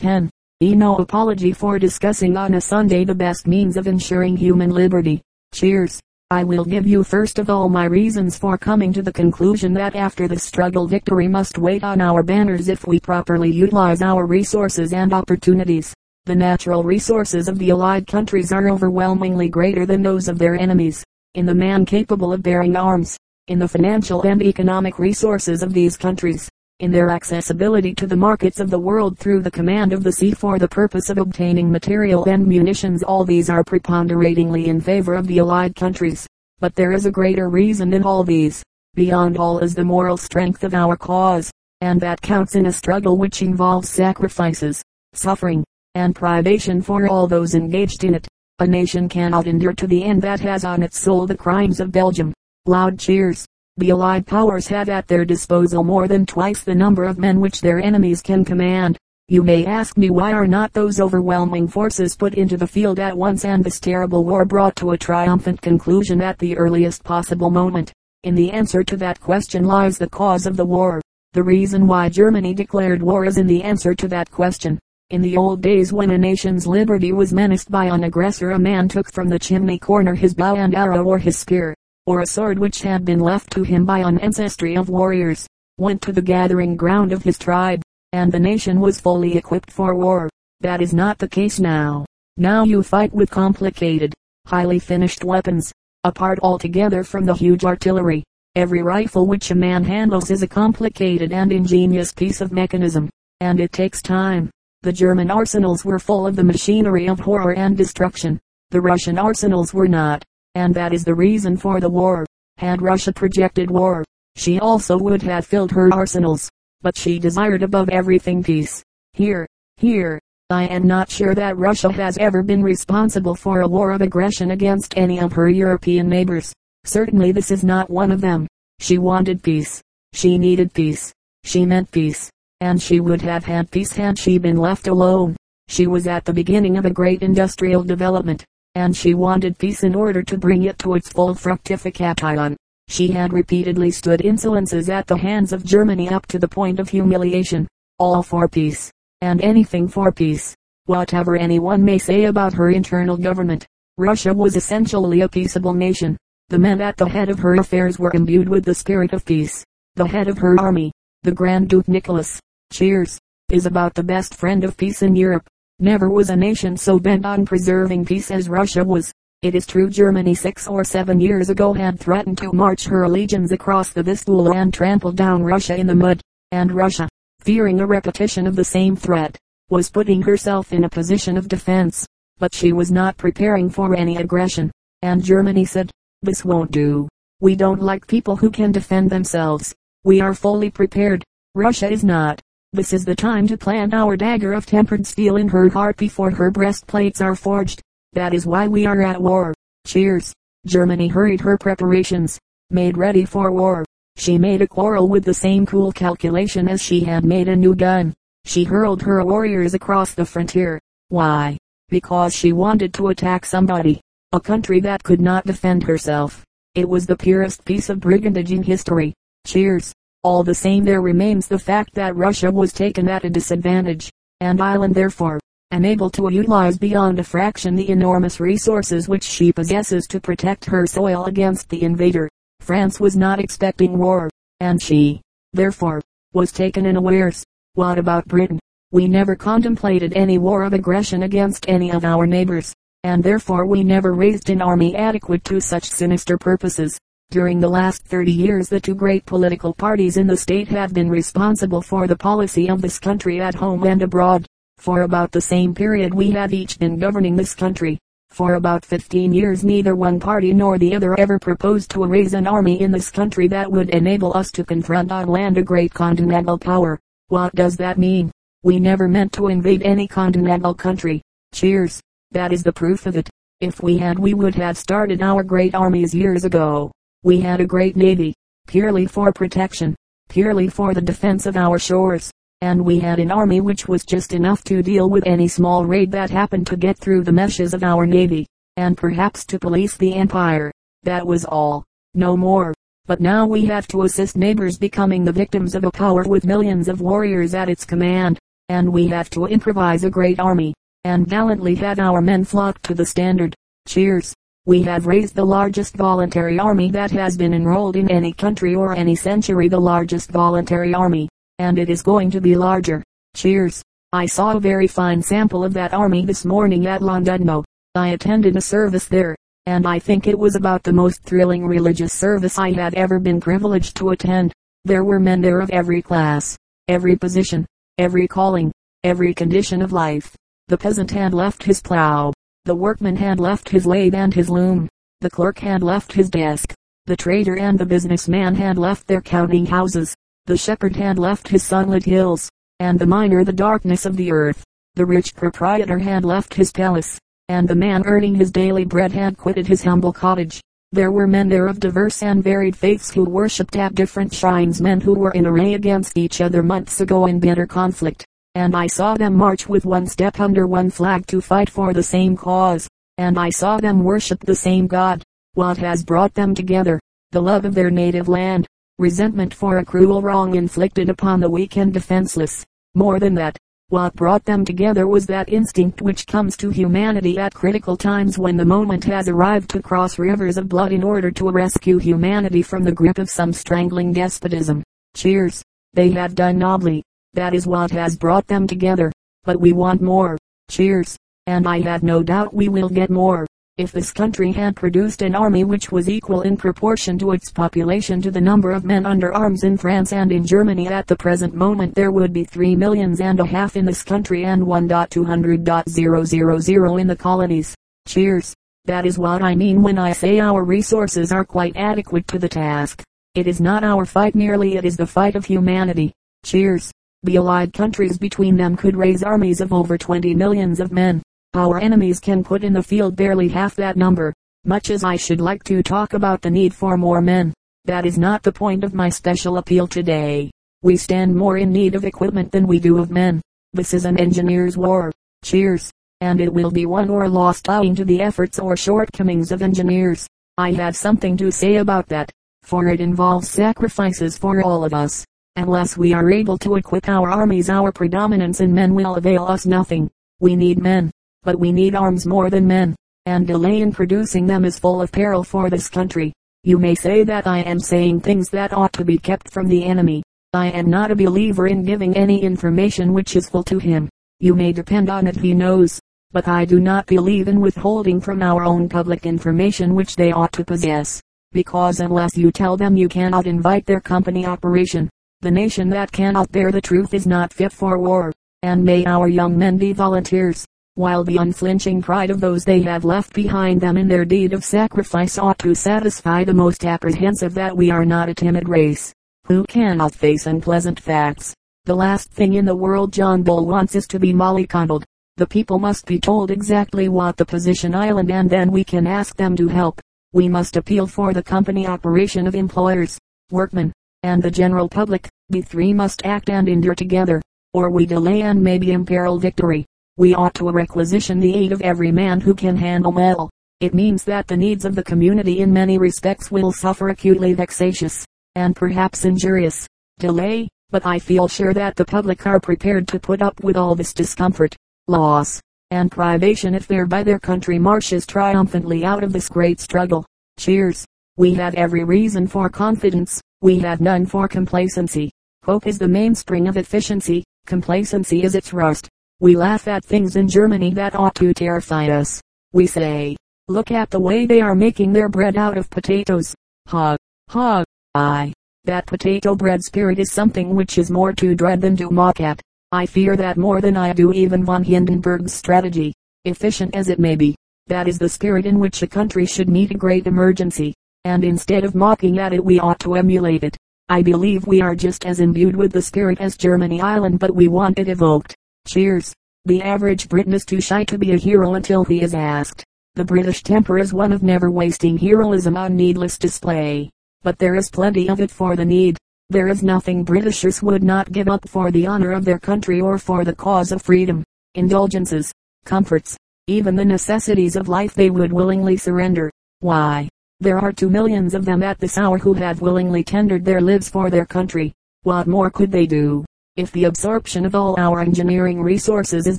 10. E no apology for discussing on a Sunday the best means of ensuring human liberty. Cheers. I will give you first of all my reasons for coming to the conclusion that after the struggle victory must wait on our banners if we properly utilize our resources and opportunities. The natural resources of the Allied countries are overwhelmingly greater than those of their enemies. In the man capable of bearing arms, in the financial and economic resources of these countries, in their accessibility to the markets of the world through the command of the sea for the purpose of obtaining material and munitions all these are preponderatingly in favor of the Allied countries. But there is a greater reason than all these. Beyond all is the moral strength of our cause, and that counts in a struggle which involves sacrifices, suffering, and privation for all those engaged in it. A nation cannot endure to the end that has on its soul the crimes of Belgium, Loud cheers. The Allied powers have at their disposal more than twice the number of men which their enemies can command. You may ask me why are not those overwhelming forces put into the field at once and this terrible war brought to a triumphant conclusion at the earliest possible moment. In the answer to that question lies the cause of the war. The reason why Germany declared war is in the answer to that question. In the old days when a nation's liberty was menaced by an aggressor a man took from the chimney corner his bow and arrow or his spear or a sword which had been left to him by an ancestry of warriors, went to the gathering ground of his tribe, and the nation was fully equipped for war. That is not the case now. Now you fight with complicated, highly finished weapons, apart altogether from the huge artillery. Every rifle which a man handles is a complicated and ingenious piece of mechanism, and it takes time. The German arsenals were full of the machinery of horror and destruction. The Russian arsenals were not and that is the reason for the war. Had Russia projected war, she also would have filled her arsenals, but she desired above everything peace. Here, here, I am not sure that Russia has ever been responsible for a war of aggression against any of her European neighbors. Certainly this is not one of them. She wanted peace. She needed peace. She meant peace. And she would have had peace had she been left alone. She was at the beginning of a great industrial development and she wanted peace in order to bring it to its full fructification. She had repeatedly stood insolences at the hands of Germany up to the point of humiliation. All for peace, and anything for peace. Whatever anyone may say about her internal government, Russia was essentially a peaceable nation. The men at the head of her affairs were imbued with the spirit of peace. The head of her army, the Grand Duke Nicholas, cheers, is about the best friend of peace in Europe. Never was a nation so bent on preserving peace as Russia was. It is true Germany six or seven years ago had threatened to march her legions across the Vistula and trample down Russia in the mud, and Russia, fearing a repetition of the same threat, was putting herself in a position of defense. But she was not preparing for any aggression, and Germany said, this won't do. We don't like people who can defend themselves. We are fully prepared. Russia is not. This is the time to plant our dagger of tempered steel in her heart before her breastplates are forged. That is why we are at war. Cheers. Germany hurried her preparations, made ready for war. She made a quarrel with the same cool calculation as she had made a new gun. She hurled her warriors across the frontier. Why? Because she wanted to attack somebody. A country that could not defend herself. It was the purest piece of brigandage in history. Cheers. All the same there remains the fact that Russia was taken at a disadvantage, and Ireland therefore, unable to utilize beyond a fraction the enormous resources which she possesses to protect her soil against the invader. France was not expecting war, and she, therefore, was taken unawares. What about Britain? We never contemplated any war of aggression against any of our neighbors, and therefore we never raised an army adequate to such sinister purposes. During the last 30 years the two great political parties in the state have been responsible for the policy of this country at home and abroad. For about the same period we have each been governing this country. For about 15 years neither one party nor the other ever proposed to raise an army in this country that would enable us to confront on land a great continental power. What does that mean? We never meant to invade any continental country. Cheers. That is the proof of it. If we had we would have started our great armies years ago. We had a great navy, purely for protection, purely for the defense of our shores, and we had an army which was just enough to deal with any small raid that happened to get through the meshes of our navy, and perhaps to police the empire. That was all. No more. But now we have to assist neighbors becoming the victims of a power with millions of warriors at its command, and we have to improvise a great army, and gallantly had our men flocked to the standard. Cheers. We have raised the largest voluntary army that has been enrolled in any country or any century the largest voluntary army, and it is going to be larger. Cheers. I saw a very fine sample of that army this morning at Llandudno. I attended a service there, and I think it was about the most thrilling religious service I had ever been privileged to attend. There were men there of every class, every position, every calling, every condition of life. The peasant had left his plow. The workman had left his lathe and his loom. The clerk had left his desk. The trader and the businessman had left their counting houses. The shepherd had left his sunlit hills, and the miner the darkness of the earth. The rich proprietor had left his palace, and the man earning his daily bread had quitted his humble cottage. There were men there of diverse and varied faiths who worshipped at different shrines men who were in array against each other months ago in bitter conflict and I saw them march with one step under one flag to fight for the same cause, and I saw them worship the same God. What has brought them together? The love of their native land, resentment for a cruel wrong inflicted upon the weak and defenseless. More than that, what brought them together was that instinct which comes to humanity at critical times when the moment has arrived to cross rivers of blood in order to rescue humanity from the grip of some strangling despotism. Cheers. They have done nobly. That is what has brought them together. But we want more. Cheers. And I have no doubt we will get more. If this country had produced an army which was equal in proportion to its population to the number of men under arms in France and in Germany at the present moment there would be three millions and a half in this country and 1.200.000 in the colonies. Cheers. That is what I mean when I say our resources are quite adequate to the task. It is not our fight merely it is the fight of humanity. Cheers. The allied countries between them could raise armies of over 20 millions of men. Our enemies can put in the field barely half that number. Much as I should like to talk about the need for more men, that is not the point of my special appeal today. We stand more in need of equipment than we do of men. This is an engineer's war. Cheers. And it will be won or lost owing to the efforts or shortcomings of engineers. I have something to say about that, for it involves sacrifices for all of us. Unless we are able to equip our armies our predominance in men will avail us nothing. We need men, but we need arms more than men, and delay in producing them is full of peril for this country. You may say that I am saying things that ought to be kept from the enemy. I am not a believer in giving any information which is full to him. You may depend on it he knows. But I do not believe in withholding from our own public information which they ought to possess. Because unless you tell them you cannot invite their company operation, the nation that cannot bear the truth is not fit for war, and may our young men be volunteers, while the unflinching pride of those they have left behind them in their deed of sacrifice ought to satisfy the most apprehensive that we are not a timid race, who cannot face unpleasant facts. The last thing in the world John Bull wants is to be mollycoddled. The people must be told exactly what the position island and then we can ask them to help. We must appeal for the company operation of employers, workmen, and the general public, we three must act and endure together, or we delay and maybe imperil victory. We ought to requisition the aid of every man who can handle metal. It means that the needs of the community in many respects will suffer acutely vexatious, and perhaps injurious, delay, but I feel sure that the public are prepared to put up with all this discomfort, loss, and privation if thereby their country marches triumphantly out of this great struggle. Cheers. We have every reason for confidence. We have none for complacency. Hope is the mainspring of efficiency. Complacency is its rust. We laugh at things in Germany that ought to terrify us. We say, look at the way they are making their bread out of potatoes. Ha, ha, I. That potato bread spirit is something which is more to dread than to mock at. I fear that more than I do even von Hindenburg's strategy, efficient as it may be. That is the spirit in which a country should meet a great emergency and instead of mocking at it we ought to emulate it. I believe we are just as imbued with the spirit as Germany Island but we want it evoked. Cheers. The average Briton is too shy to be a hero until he is asked. The British temper is one of never wasting heroism on needless display. But there is plenty of it for the need. There is nothing Britishers would not give up for the honor of their country or for the cause of freedom. Indulgences, comforts, even the necessities of life they would willingly surrender. Why, there are two millions of them at this hour who have willingly tendered their lives for their country. What more could they do? If the absorption of all our engineering resources is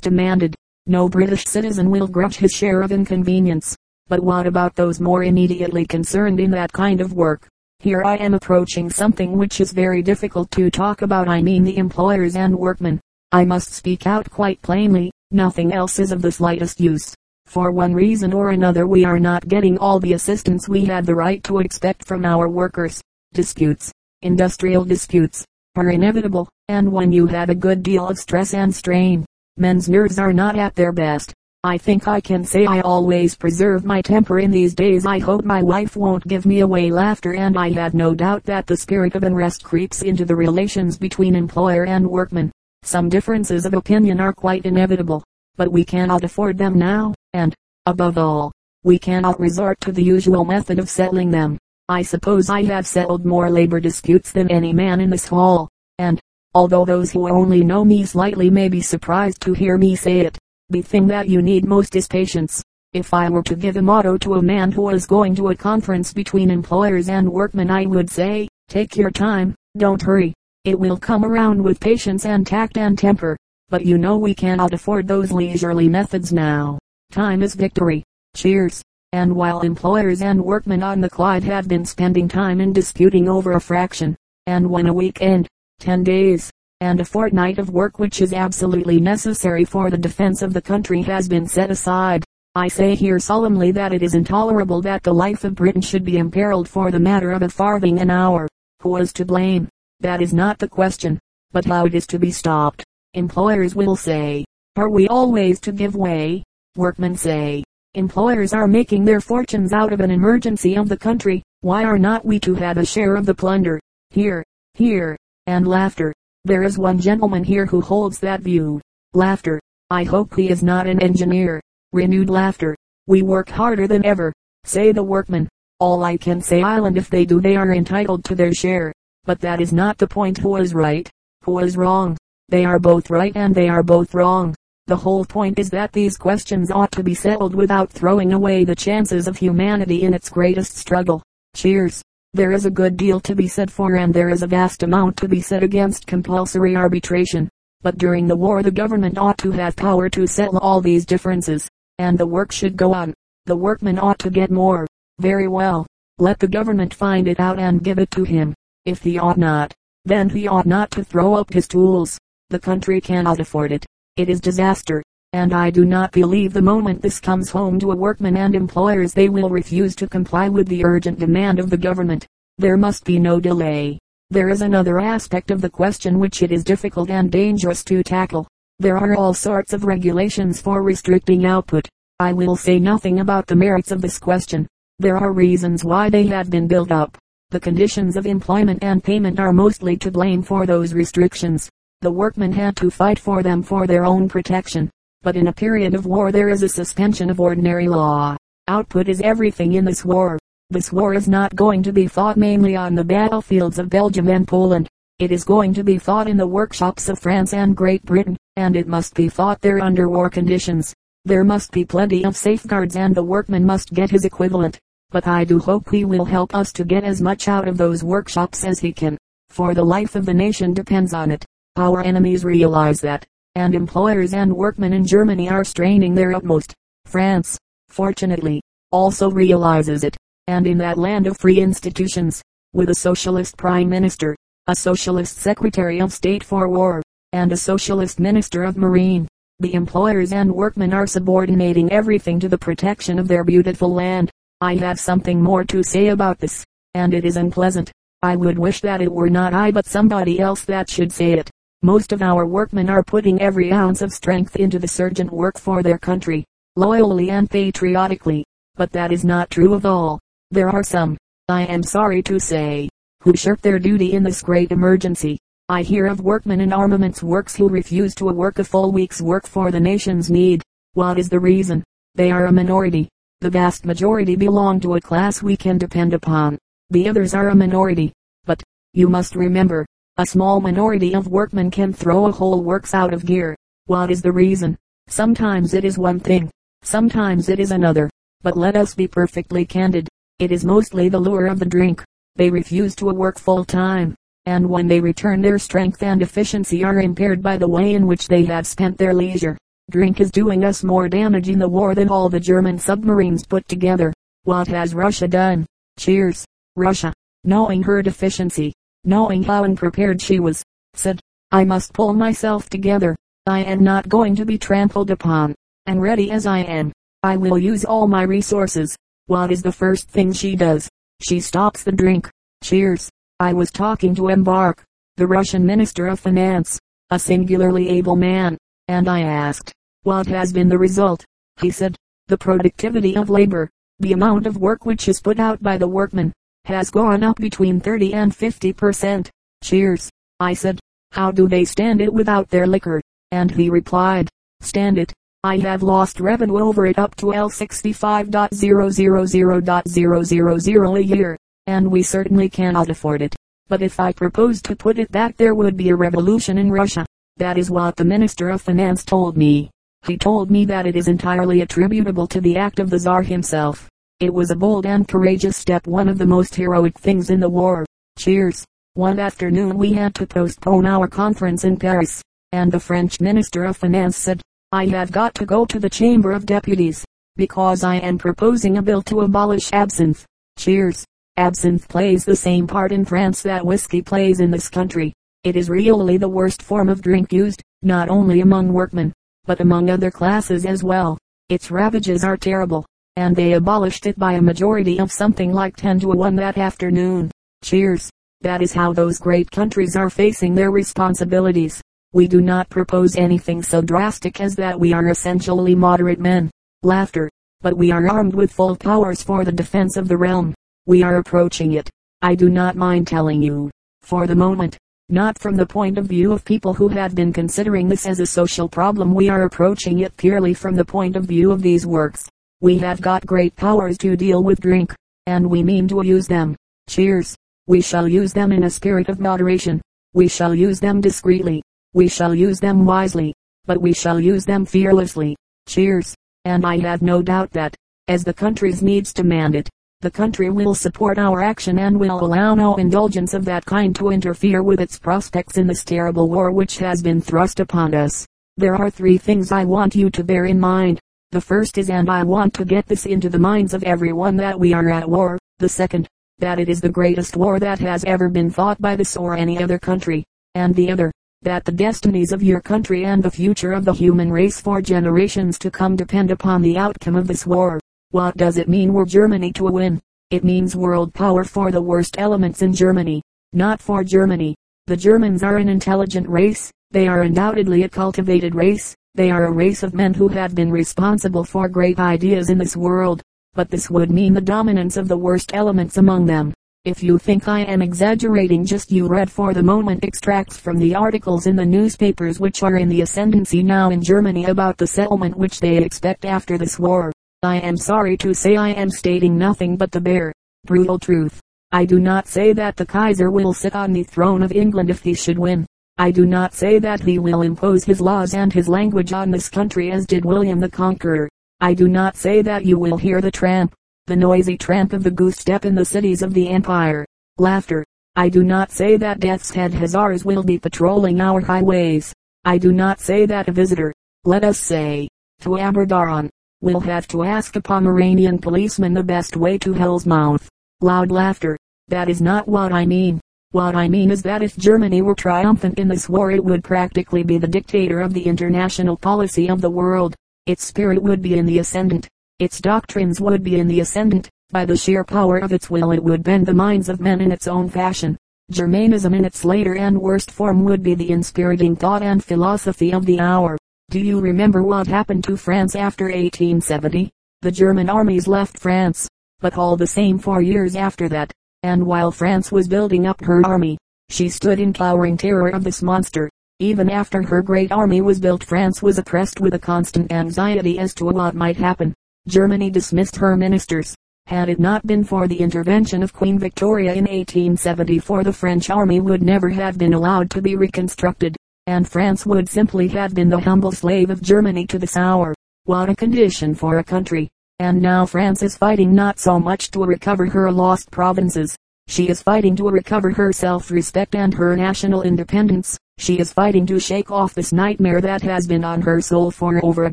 demanded, no British citizen will grudge his share of inconvenience. But what about those more immediately concerned in that kind of work? Here I am approaching something which is very difficult to talk about. I mean the employers and workmen. I must speak out quite plainly. Nothing else is of the slightest use. For one reason or another we are not getting all the assistance we had the right to expect from our workers. Disputes, industrial disputes, are inevitable, and when you have a good deal of stress and strain, Men's nerves are not at their best. I think I can say I always preserve my temper in these days. I hope my wife won't give me away laughter and I have no doubt that the spirit of unrest creeps into the relations between employer and workman. Some differences of opinion are quite inevitable, but we cannot afford them now, and, above all, we cannot resort to the usual method of settling them. I suppose I have settled more labor disputes than any man in this hall, and, although those who only know me slightly may be surprised to hear me say it. The thing that you need most is patience. If I were to give a motto to a man who is going to a conference between employers and workmen I would say, take your time, don't hurry. It will come around with patience and tact and temper. But you know we cannot afford those leisurely methods now. Time is victory. Cheers. And while employers and workmen on the Clyde have been spending time in disputing over a fraction, and when a weekend, ten days, and a fortnight of work which is absolutely necessary for the defense of the country has been set aside. I say here solemnly that it is intolerable that the life of Britain should be imperiled for the matter of a farthing an hour. Who is to blame? That is not the question, but how it is to be stopped. Employers will say, are we always to give way? Workmen say, employers are making their fortunes out of an emergency of the country, why are not we to have a share of the plunder? Here, here, and laughter. There is one gentleman here who holds that view. Laughter. I hope he is not an engineer. Renewed laughter. We work harder than ever, say the workmen. All I can say island if they do they are entitled to their share. But that is not the point who is right, who is wrong. They are both right and they are both wrong. The whole point is that these questions ought to be settled without throwing away the chances of humanity in its greatest struggle. Cheers. There is a good deal to be said for and there is a vast amount to be said against compulsory arbitration. But during the war the government ought to have power to settle all these differences, and the work should go on. The workman ought to get more. Very well. Let the government find it out and give it to him. If he ought not, then he ought not to throw up his tools. The country cannot afford it. It is disaster and I do not believe the moment this comes home to a workman and employers they will refuse to comply with the urgent demand of the government. There must be no delay. There is another aspect of the question which it is difficult and dangerous to tackle. There are all sorts of regulations for restricting output. I will say nothing about the merits of this question. There are reasons why they have been built up. The conditions of employment and payment are mostly to blame for those restrictions. The workmen had to fight for them for their own protection. But in a period of war there is a suspension of ordinary law. Output is everything in this war. This war is not going to be fought mainly on the battlefields of Belgium and Poland. It is going to be fought in the workshops of France and Great Britain, and it must be fought there under war conditions. There must be plenty of safeguards and the workman must get his equivalent. But I do hope he will help us to get as much out of those workshops as he can. For the life of the nation depends on it. Our enemies realize that and employers and workmen in Germany are straining their utmost. France, fortunately, also realizes it, and in that land of free institutions, with a socialist prime minister, a socialist secretary of state for war, and a socialist minister of marine, the employers and workmen are subordinating everything to the protection of their beautiful land. I have something more to say about this, and it is unpleasant. I would wish that it were not I but somebody else that should say it. Most of our workmen are putting every ounce of strength into the surgent work for their country, loyally and patriotically. But that is not true of all. There are some, I am sorry to say, who shirk their duty in this great emergency. I hear of workmen in armaments works who refuse to work a full week's work for the nation's need. What is the reason? They are a minority. The vast majority belong to a class we can depend upon. The others are a minority. But, you must remember, a small minority of workmen can throw a whole works out of gear. What is the reason? Sometimes it is one thing, sometimes it is another. But let us be perfectly candid. It is mostly the lure of the drink. They refuse to work full time. and when they return their strength and efficiency are impaired by the way in which they have spent their leisure. Drink is doing us more damage in the war than all the German submarines put together. What has Russia done? Cheers. Russia, knowing her deficiency, knowing how unprepared she was, said, I must pull myself together. I am not going to be trampled upon. And ready as I am, I will use all my resources. What is the first thing she does? She stops the drink. Cheers. I was talking to M. Bark, the Russian Minister of Finance, a singularly able man, and I asked, what has been the result? He said, the productivity of labor, the amount of work which is put out by the workmen, has gone up between 30 and 50 per cent. Cheers. I said, how do they stand it without their liquor? And he replied, stand it. I have lost revenue over it up to L65.000.000 a year, and we certainly cannot afford it. But if I proposed to put it back there would be a revolution in Russia. That is what the Minister of Finance told me. He told me that it is entirely attributable to the act of the Tsar himself. It was a bold and courageous step one of the most heroic things in the war. Cheers. One afternoon we had to postpone our conference in Paris, and the French Minister of Finance said, I have got to go to the Chamber of Deputies, because I am proposing a bill to abolish absinthe. Cheers. Absinthe plays the same part in France that whiskey plays in this country. It is really the worst form of drink used, not only among workmen, but among other classes as well. Its ravages are terrible, and they abolished it by a majority of something like 10 to 1 that afternoon. Cheers. That is how those great countries are facing their responsibilities. We do not propose anything so drastic as that we are essentially moderate men. Laughter. But we are armed with full powers for the defense of the realm. We are approaching it. I do not mind telling you. For the moment, not from the point of view of people who have been considering this as a social problem. We are approaching it purely from the point of view of these works. We have got great powers to deal with drink, and we mean to use them. Cheers. We shall use them in a spirit of moderation. We shall use them discreetly. We shall use them wisely. But we shall use them fearlessly. Cheers. And I have no doubt that, as the country's needs demand it, the country will support our action and will allow no indulgence of that kind to interfere with its prospects in this terrible war which has been thrust upon us. There are three things I want you to bear in mind. The first is and I want to get this into the minds of everyone that we are at war. The second, that it is the greatest war that has ever been fought by this or any other country. And the other, that the destinies of your country and the future of the human race for generations to come depend upon the outcome of this war. What does it mean were Germany to win? It means world power for the worst elements in Germany, not for Germany. The Germans are an intelligent race, they are undoubtedly a cultivated race, they are a race of men who have been responsible for great ideas in this world. But this would mean the dominance of the worst elements among them. If you think I am exaggerating just you read for the moment extracts from the articles in the newspapers which are in the ascendancy now in Germany about the settlement which they expect after this war. I am sorry to say I am stating nothing but the bare, brutal truth. I do not say that the Kaiser will sit on the throne of England if he should win. I do not say that he will impose his laws and his language on this country as did William the Conqueror. I do not say that you will hear the tramp, the noisy tramp of the goose step in the cities of the empire. Laughter. I do not say that death's head hussars will be patrolling our highways. I do not say that a visitor, let us say, to Aberdaron, will have to ask a Pomeranian policeman the best way to Hell's Mouth. Loud laughter. That is not what I mean. What I mean is that if Germany were triumphant in this war it would practically be the dictator of the international policy of the world. Its spirit would be in the ascendant. Its doctrines would be in the ascendant. By the sheer power of its will it would bend the minds of men in its own fashion. Germanism in its later and worst form would be the inspiriting thought and philosophy of the hour. Do you remember what happened to France after 1870? The German armies left France, but all the same for years after that, and while France was building up her army, she stood in cowering terror of this monster. Even after her great army was built France was oppressed with a constant anxiety as to what might happen. Germany dismissed her ministers. Had it not been for the intervention of Queen Victoria in 1874 the French army would never have been allowed to be reconstructed and France would simply have been the humble slave of Germany to this hour. What a condition for a country. And now France is fighting not so much to recover her lost provinces. She is fighting to recover her self-respect and her national independence. She is fighting to shake off this nightmare that has been on her soul for over a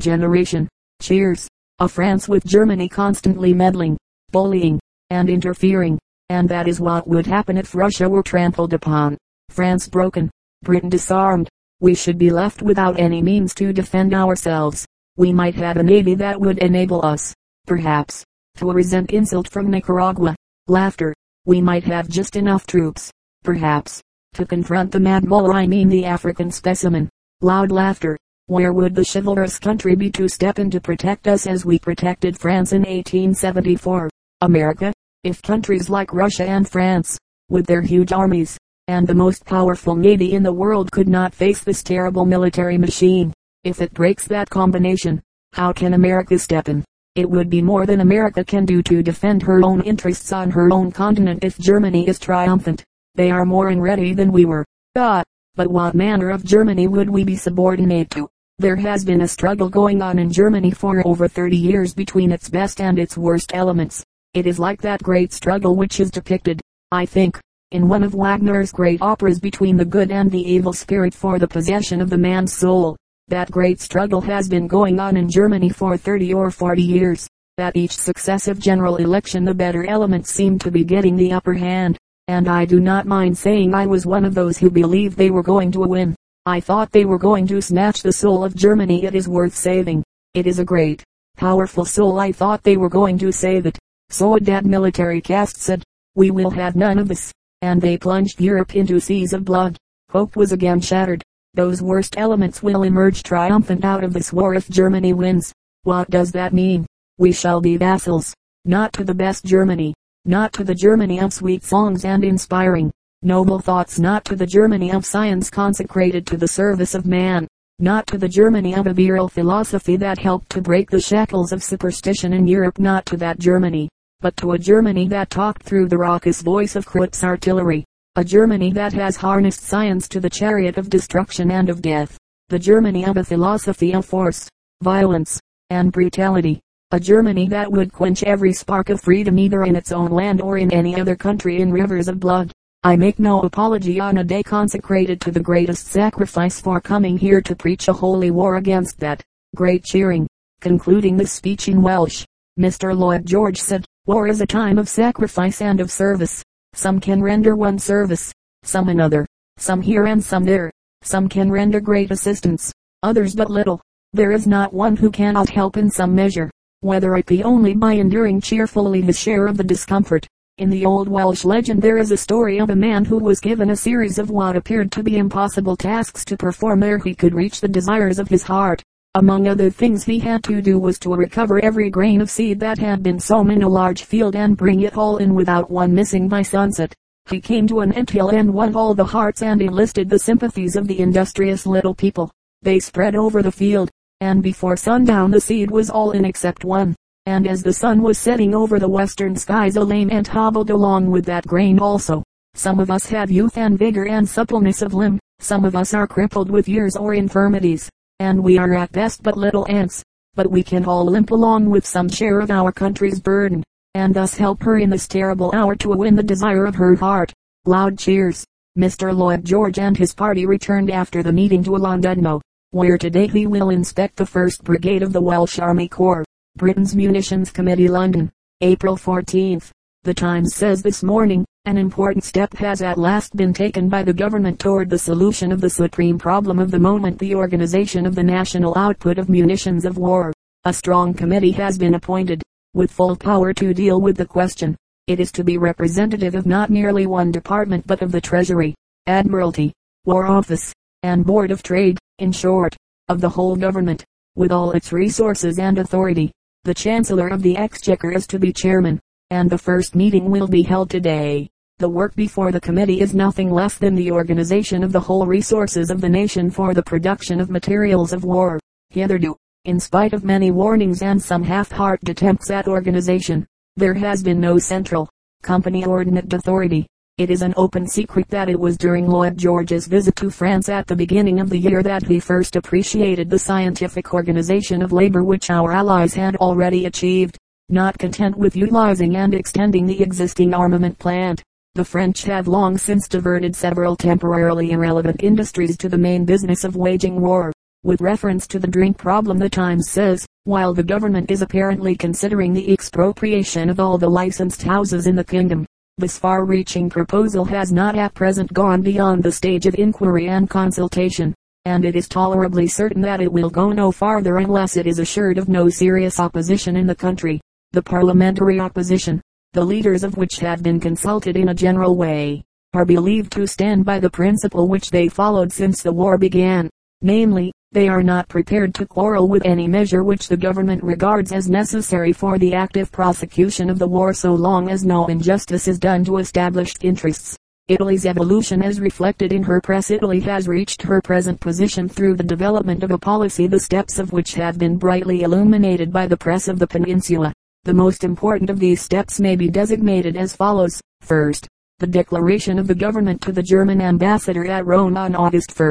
generation. Cheers. A France with Germany constantly meddling, bullying, and interfering. And that is what would happen if Russia were trampled upon. France broken. Britain disarmed. We should be left without any means to defend ourselves. We might have a navy that would enable us, perhaps, to resent insult from Nicaragua. Laughter. We might have just enough troops, perhaps, to confront the Mad Mullah I mean the African specimen. Loud laughter. Where would the chivalrous country be to step in to protect us as we protected France in 1874? America? If countries like Russia and France, with their huge armies, and the most powerful navy in the world could not face this terrible military machine, if it breaks that combination, how can America step in? It would be more than America can do to defend her own interests on her own continent if Germany is triumphant. They are more in ready than we were. God, but what manner of Germany would we be subordinate to? There has been a struggle going on in Germany for over 30 years between its best and its worst elements. It is like that great struggle which is depicted, I think, in one of Wagner's great operas between the good and the evil spirit for the possession of the man's soul. That great struggle has been going on in Germany for 30 or 40 years. At each successive general election the better elements seem to be getting the upper hand. And I do not mind saying I was one of those who believed they were going to win. I thought they were going to snatch the soul of Germany. It is worth saving. It is a great, powerful soul. I thought they were going to save it. So a dead military caste said, we will have none of this. And they plunged Europe into seas of blood. Hope was again shattered. Those worst elements will emerge triumphant out of this war if Germany wins. What does that mean? We shall be vassals, not to the best Germany, not to the Germany of sweet songs and inspiring, noble thoughts, not to the Germany of science consecrated to the service of man, not to the Germany of a virile philosophy that helped to break the shackles of superstition in Europe, not to that Germany, but to a Germany that talked through the raucous voice of Krupp's artillery, a Germany that has harnessed science to the chariot of destruction and of death. The Germany of a philosophy of force, violence, and brutality. A Germany that would quench every spark of freedom either in its own land or in any other country in rivers of blood. I make no apology on a day consecrated to the greatest sacrifice for coming here to preach a holy war against that. Great cheering. Concluding the speech in Welsh, Mr. Lloyd George said, War is a time of sacrifice and of service. Some can render one service, some another, some here and some there. Some can render great assistance, others but little. There is not one who cannot help in some measure, whether it be only by enduring cheerfully his share of the discomfort. In the old Welsh legend there is a story of a man who was given a series of what appeared to be impossible tasks to perform ere he could reach the desires of his heart. Among other things he had to do was to recover every grain of seed that had been sown in a large field and bring it all in without one missing by sunset. He came to an ant hill and won all the hearts and enlisted the sympathies of the industrious little people. They spread over the field, and before sundown the seed was all in except one. And as the sun was setting over the western skies a lame ant hobbled along with that grain also. Some of us have youth and vigor and suppleness of limb. Some of us are crippled with years or infirmities and we are at best but little ants. But we can all limp along with some share of our country's burden, and thus help her in this terrible hour to win the desire of her heart. Loud cheers. Mr. Lloyd George and his party returned after the meeting to Llandudno, where today he will inspect the 1st Brigade of the Welsh Army Corps. Britain's Munitions Committee London, April 14th. The Times says this morning, an important step has at last been taken by the government toward the solution of the supreme problem of the moment the organization of the national output of munitions of war. A strong committee has been appointed, with full power to deal with the question. It is to be representative of not merely one department but of the Treasury, Admiralty, War Office, and Board of Trade, in short, of the whole government, with all its resources and authority. The Chancellor of the Exchequer is to be chairman and the first meeting will be held today. The work before the committee is nothing less than the organization of the whole resources of the nation for the production of materials of war. Hitherto, in spite of many warnings and some half-hearted attempts at organization, there has been no central, company ordinate authority. It is an open secret that it was during Lloyd George's visit to France at the beginning of the year that he first appreciated the scientific organization of labor which our allies had already achieved. Not content with utilizing and extending the existing armament plant, The French have long since diverted several temporarily irrelevant industries to the main business of waging war. With reference to the drink problem the Times says, while the government is apparently considering the expropriation of all the licensed houses in the kingdom, this far-reaching proposal has not at present gone beyond the stage of inquiry and consultation, and it is tolerably certain that it will go no farther unless it is assured of no serious opposition in the country. The parliamentary opposition, the leaders of which have been consulted in a general way, are believed to stand by the principle which they followed since the war began, namely, they are not prepared to quarrel with any measure which the government regards as necessary for the active prosecution of the war so long as no injustice is done to established interests. Italy's evolution as reflected in her press Italy has reached her present position through the development of a policy the steps of which have been brightly illuminated by the press of the peninsula. The most important of these steps may be designated as follows. First, the declaration of the government to the German ambassador at Rome on August 1,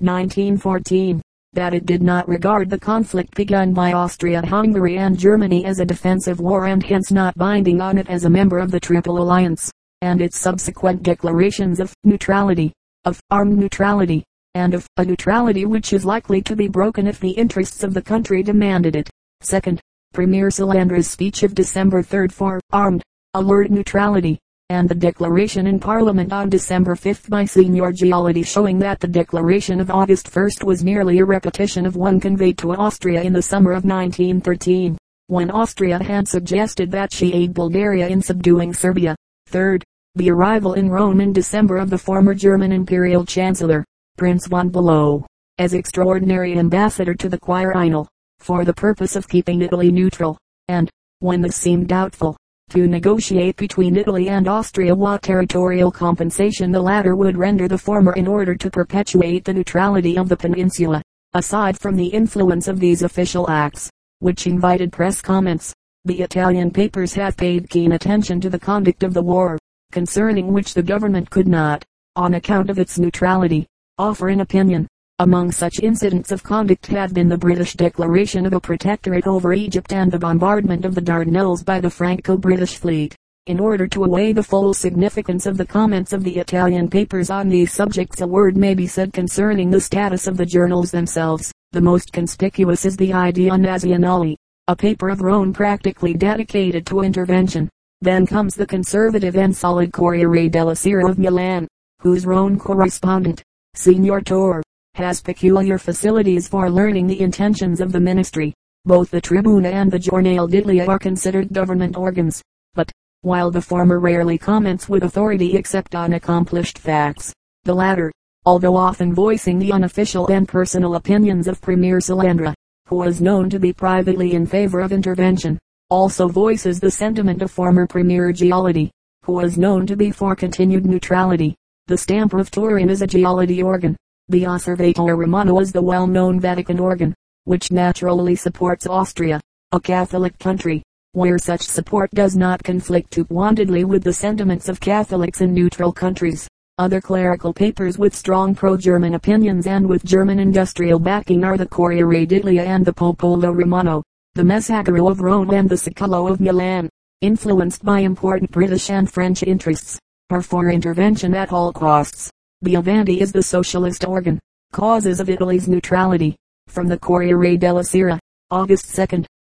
1914, that it did not regard the conflict begun by Austria-Hungary and Germany as a defensive war and hence not binding on it as a member of the Triple Alliance, and its subsequent declarations of neutrality, of armed neutrality, and of a neutrality which is likely to be broken if the interests of the country demanded it. Second, Premier Salandra's speech of December 3 for armed, alert neutrality, and the declaration in Parliament on December 5 by Signor Giolitti showing that the declaration of August 1 was merely a repetition of one conveyed to Austria in the summer of 1913, when Austria had suggested that she aid Bulgaria in subduing Serbia. Third, the arrival in Rome in December of the former German Imperial Chancellor, Prince von Bülow, as extraordinary ambassador to the Quirinal for the purpose of keeping Italy neutral, and, when this seemed doubtful, to negotiate between Italy and Austria what territorial compensation the latter would render the former in order to perpetuate the neutrality of the peninsula. Aside from the influence of these official acts, which invited press comments, the Italian papers have paid keen attention to the conduct of the war, concerning which the government could not, on account of its neutrality, offer an opinion. Among such incidents of conduct have been the British declaration of a protectorate over Egypt and the bombardment of the Dardanelles by the Franco-British fleet. In order to weigh the full significance of the comments of the Italian papers on these subjects a word may be said concerning the status of the journals themselves. The most conspicuous is the Idea Nazionale, a paper of Rome practically dedicated to intervention. Then comes the conservative and solid Corriere della Sera of Milan, whose Rome correspondent, Signor Torre, has peculiar facilities for learning the intentions of the ministry. Both the Tribuna and the Giornale d'Italia are considered government organs. But, while the former rarely comments with authority except on accomplished facts, the latter, although often voicing the unofficial and personal opinions of Premier Salandra, who was known to be privately in favor of intervention, also voices the sentiment of former Premier Giolitti, who was known to be for continued neutrality. The Stampa of Turin is a Giolitti organ, the Osservatore Romano is the well-known Vatican organ, which naturally supports Austria, a Catholic country, where such support does not conflict too pointedly with the sentiments of Catholics in neutral countries. Other clerical papers with strong pro-German opinions and with German industrial backing are the Corriere d'Italia and the Popolo Romano, the Messaggero of Rome and the Secolo of Milan, influenced by important British and French interests, are for intervention at all costs. Avanti is the socialist organ. Causes of Italy's neutrality. From the Corriere della Sera, August 2,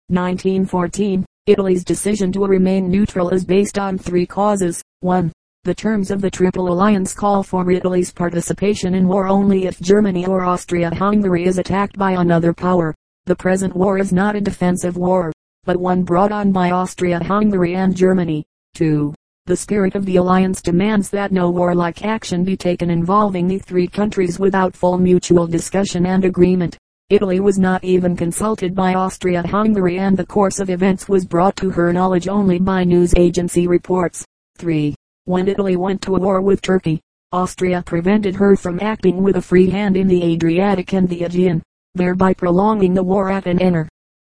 1914, Italy's decision to remain neutral is based on three causes. 1. The terms of the Triple Alliance call for Italy's participation in war only if Germany or Austria-Hungary is attacked by another power. The present war is not a defensive war, but one brought on by Austria-Hungary and Germany. 2. The spirit of the alliance demands that no warlike action be taken involving the three countries without full mutual discussion and agreement. Italy was not even consulted by Austria-Hungary and the course of events was brought to her knowledge only by news agency reports. 3. When Italy went to war with Turkey, Austria prevented her from acting with a free hand in the Adriatic and the Aegean, thereby prolonging the war at an enter.